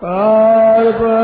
Bye.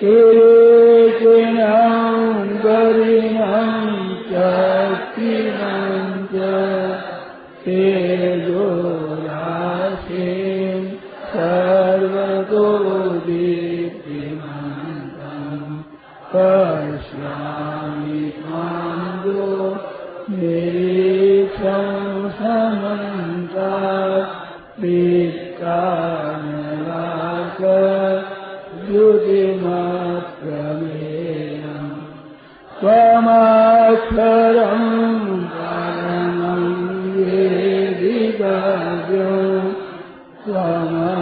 के।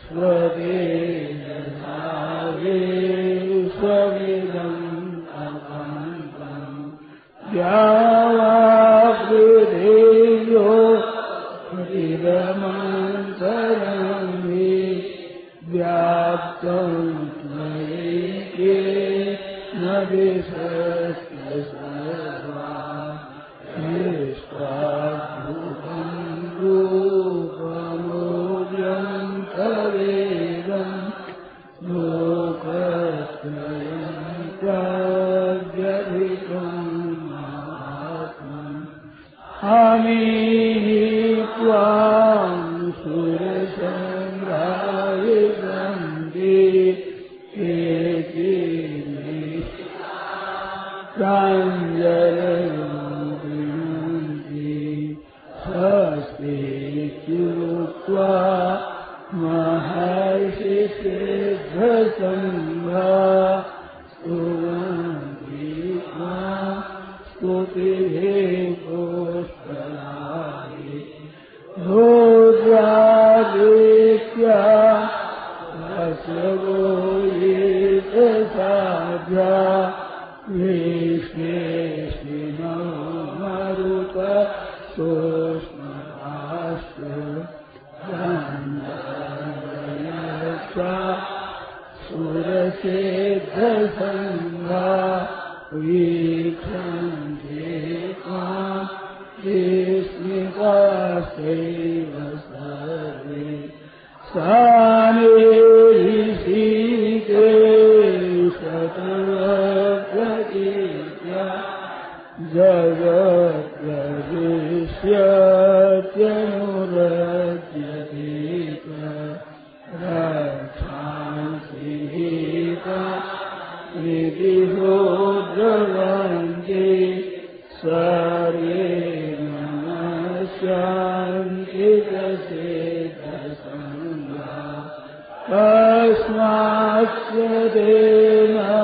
स्वदे Krishna. सिद्ध संघा हुई कस्मास्य देना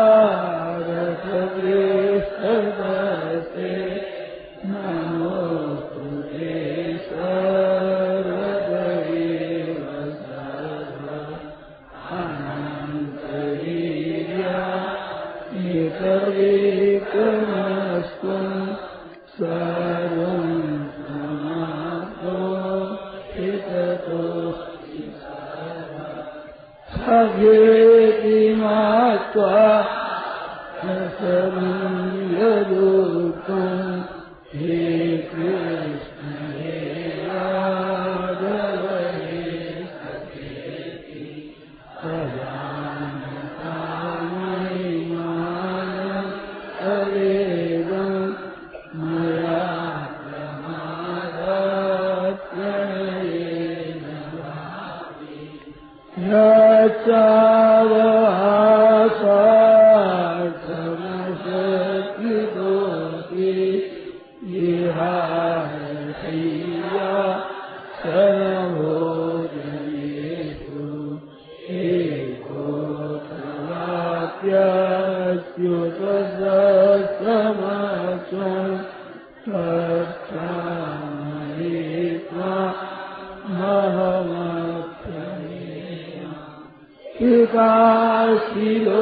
क्रिकाशीलो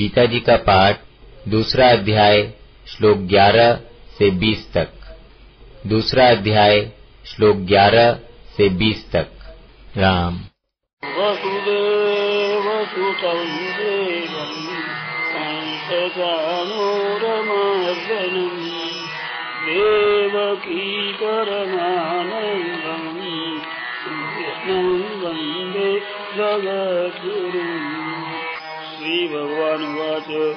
गीता जी का पाठ दूसरा अध्याय, श्लोक 11 से 20 तक। दूसरा अध्याय, श्लोक 11 से 20 तक। राम। वसुदेवसुतं देवं कंसचानूरमर्दनम् देवकी श्रीभगवानुवाच।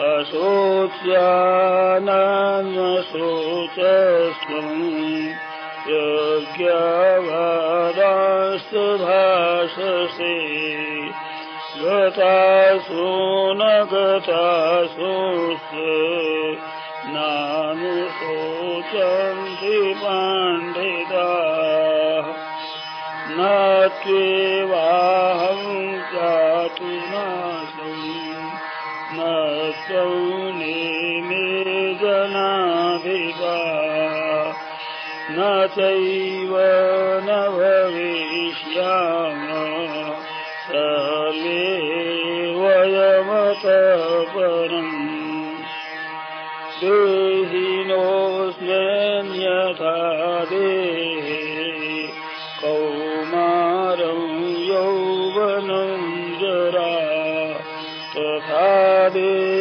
अशोच्यानान्वशोचस्त्वम् यज्ञवादास्तु भाषसे गतासो न गतासोऽस्त नानुशोचन्ति पाण्डिताः। न त्वेवाहं जातु न सौने मे जनाधिपा न चैव न भविष्याम। सर्वे वयमतः परम् देहिनोऽस्म्यन्यथा देहे। कौमारं यौवनं जरा। तथा देहान्तरप्राप्ते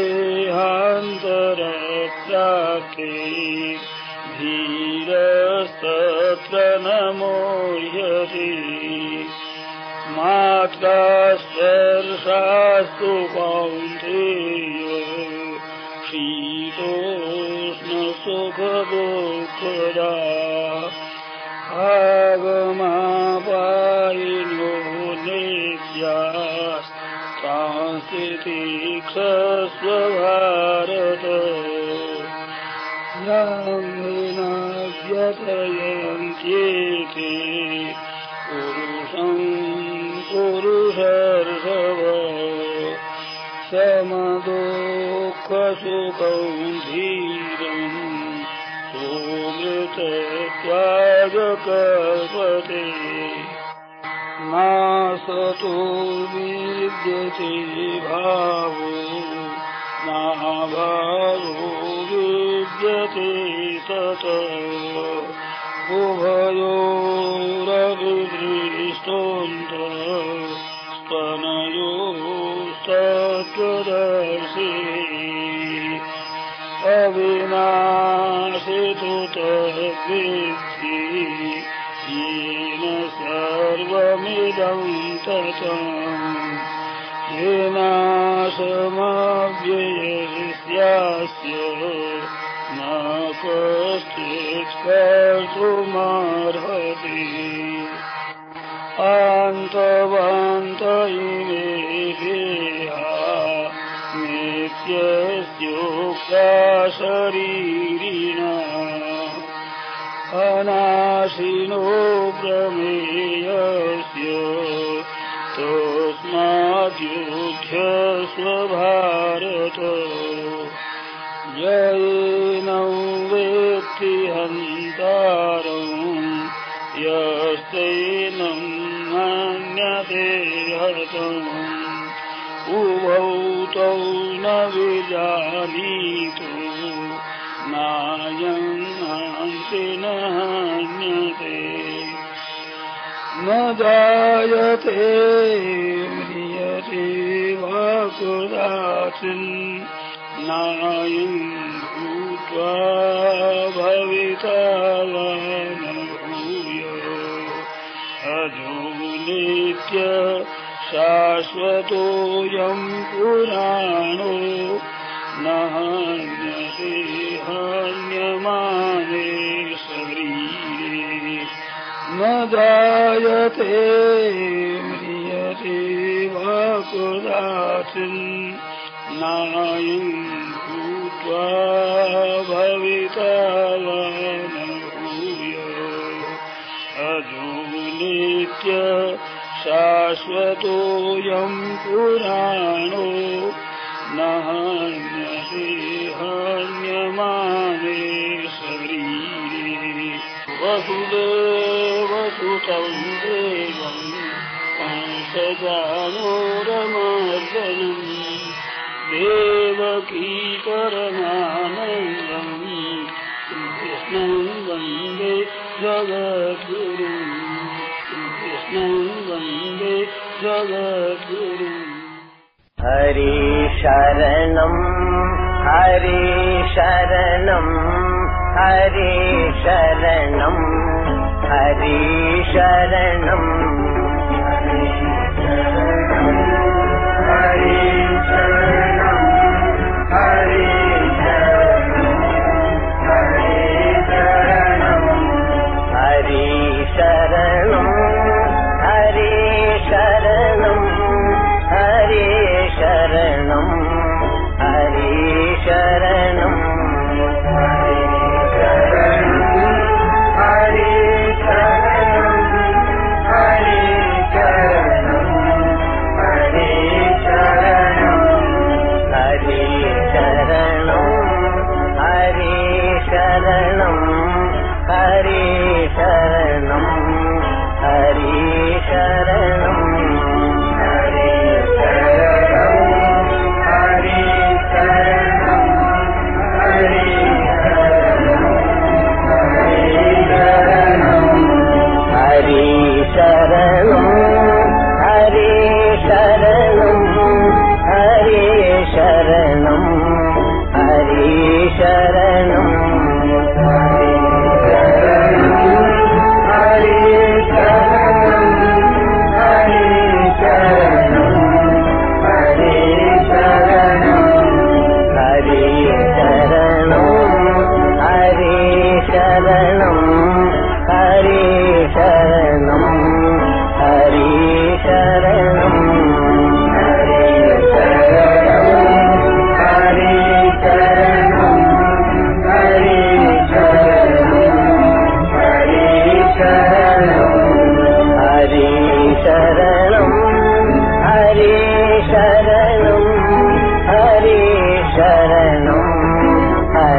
स्पर्शास्तु कौन्तेय शीतोष्णसुखदुःखदा। आगमापायिनो नित्यास्तांस्तितीक्षस्व भारत यामिना व्यथयन्त्येते पुरुषं पुरुषर्षव समदुःखसुखं धीरम् सोमृतत्वागकल्पते नासतो विद्यते भावो नाभावो विद्यते तत। उभयोरविदृष्टोऽन्त येन सर्वमिदं ततम् येनाशमव्ययस्यास्य न कश्चित् कर्तुमर्हति आन्तवन्त इमे देहा नित्यस्योक्ता शरीरिणा अनाशिनो प्रमेयस्य तस्माद्युध्यस्व भारत यैनं वेत्ति हन्तारम् यस्तैनं मन्यते हतम् उभौ तौ न विजानीतु नायं नान्ति न हन्यते न जायते म्रियते वा कुदाचिन् नायं भूत्वा वा न भूय अजो नित्य शाश्वतोऽयं पुराणो न हन्यते जायते म्रियते वा कुदाचिन् नायं भूत्वा भविता वा न भूय अजो नित्य शाश्वतोऽयं पुराणो न हन्यमाने शरीरे कौन्देवं पो देवकी परमानन्दम् कृष्णं वन्दे जगद्गुरु कृष्णं वन्दे जगद्गुरुम् हरे शरणं हरे शरणम् हरे शरणम् हरीशरणम्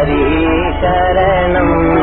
हरीशरणम्।